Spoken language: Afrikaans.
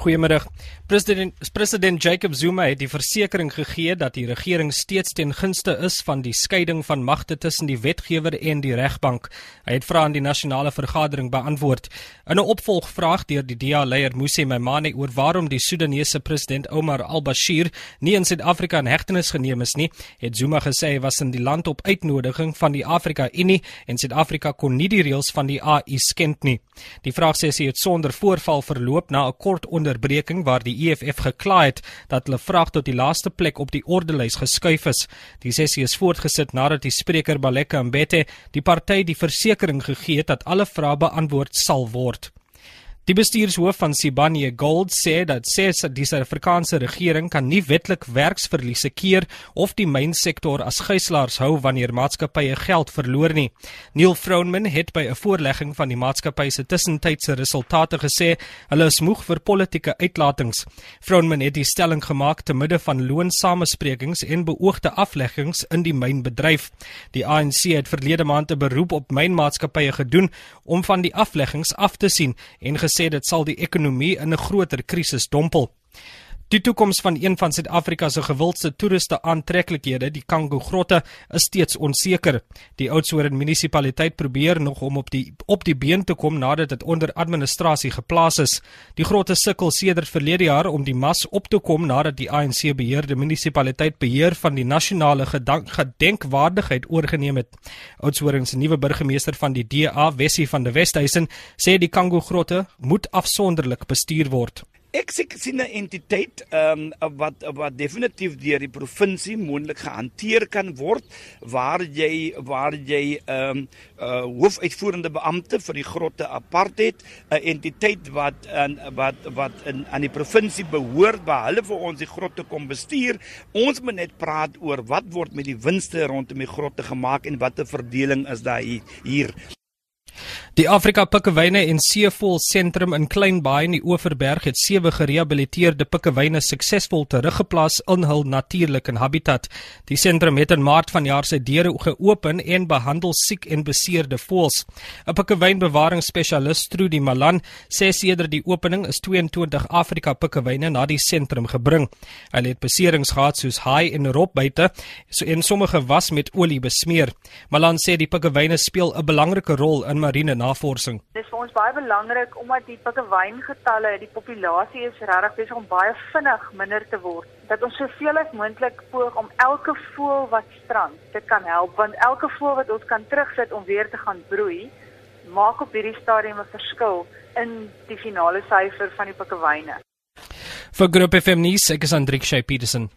Goeiemiddag. President president Jacob Zuma het die versekering gegee dat die regering steeds ten gunste is van die skeiding van magte tussen die wetgewer en die regbank. Hy het vrae aan die nasionale vergadering beantwoord. In 'n opvolgvraag deur die DA-leier Moses Maimane oor waarom die Sudanese president Omar al-Bashir nie in Suid-Afrika in hegtenis geneem is nie, het Zuma gesê hy was in die land op uitnodiging van die Afrika-Unie en Suid-Afrika kon nie die reëls van die AU skend nie. Die vraagsessie het sonder voorval verloop na 'n kort onderbreking waar die EFF gekla het dat hulle vraag tot die laaste plek op die ordelys geskuif is. Die sessie is voortgesit nadat die spreker Baleka Mbete die party die versekering gegee het dat alle vrae beantwoord sal word. Die bestuurshoof van Sibanye Gold sê dat sê die Suid-Afrikaanse regering kan nie wetlik werksverliese keer of die mynsektor as gijslaers hou wanneer maatskappye geld verloor nie. Neil Froneman het by 'n voorlegging van die maatskappy se tussentydse resultate gesê hulle is moeg vir politieke uitlatings. Froneman het die stelling gemaak te midde van loonsamesprekings en beoogde afleggings in die mynbedryf. Die ANC het verlede maand 'n beroep op mynmaatskappye gedoen om van die afleggings af te sien en gesê gesê dit sal die ekonomie in 'n groter krisis dompel. Die toekoms van een van Suid-Afrika se gewildste toeriste aantreklikhede, die Kango grotte, is steeds onseker. Die Oudtshoorn munisipaliteit probeer nog om op die op die been te kom nadat dit onder administrasie geplaas is. Die grotte sukkel sedert verlede jaar om die mas op te kom nadat die ANC beheerde munisipaliteit beheer van die nasionale gedenkwaardigheid oorgeneem het. Oudtshoorn se nuwe burgemeester van die DA, Wessie van der Westhuizen, sê die Kango grotte moet afsonderlik bestuur word. Ek sien 'n entiteit ehm um, wat wat definitief deur die provinsie moontlik gehanteer kan word waar jy waar jy ehm um, uh, hoofuitvoerende beampte vir die grotte apart het 'n entiteit wat in wat wat in aan die provinsie behoort waar hulle vir ons die grotte kom bestuur. Ons moet net praat oor wat word met die winste rondom die grotte gemaak en watter verdeling is daar hier Die Afrika Pikkewyne en Seevol Sentrum in Kleinbaai in die Oeverberg het sewe gerehabiliteerde pikkewyne suksesvol teruggeplaas in hul natuurlike habitat. Die sentrum het in Maart vanjaar sy deure geopen en behandel siek en beseerde voëls. 'n Pikkewynbewaringsspesialis, Trudy Malan, sê sedert die opening is 22 Afrika pikkewyne na die sentrum gebring. Hulle het beserings gehad soos haai en robbuite, so en sommige was met olie besmeer. Malan sê die pikkewyne speel 'n belangrike rol in marine navorsing. Dit is vir ons baie belangrik omdat die pikkewyn-getalle, die populasie is regtig besig om baie vinnig minder te word. Dat ons soveel as moontlik poog om elke voël wat strand te kan help, want elke voël wat ons kan terugsit om weer te gaan broei, maak op hierdie stadium 'n verskil in die finale syfer van die pikkewyne. Vir Groep FM nuus, ek is Andrik Shay Petersen.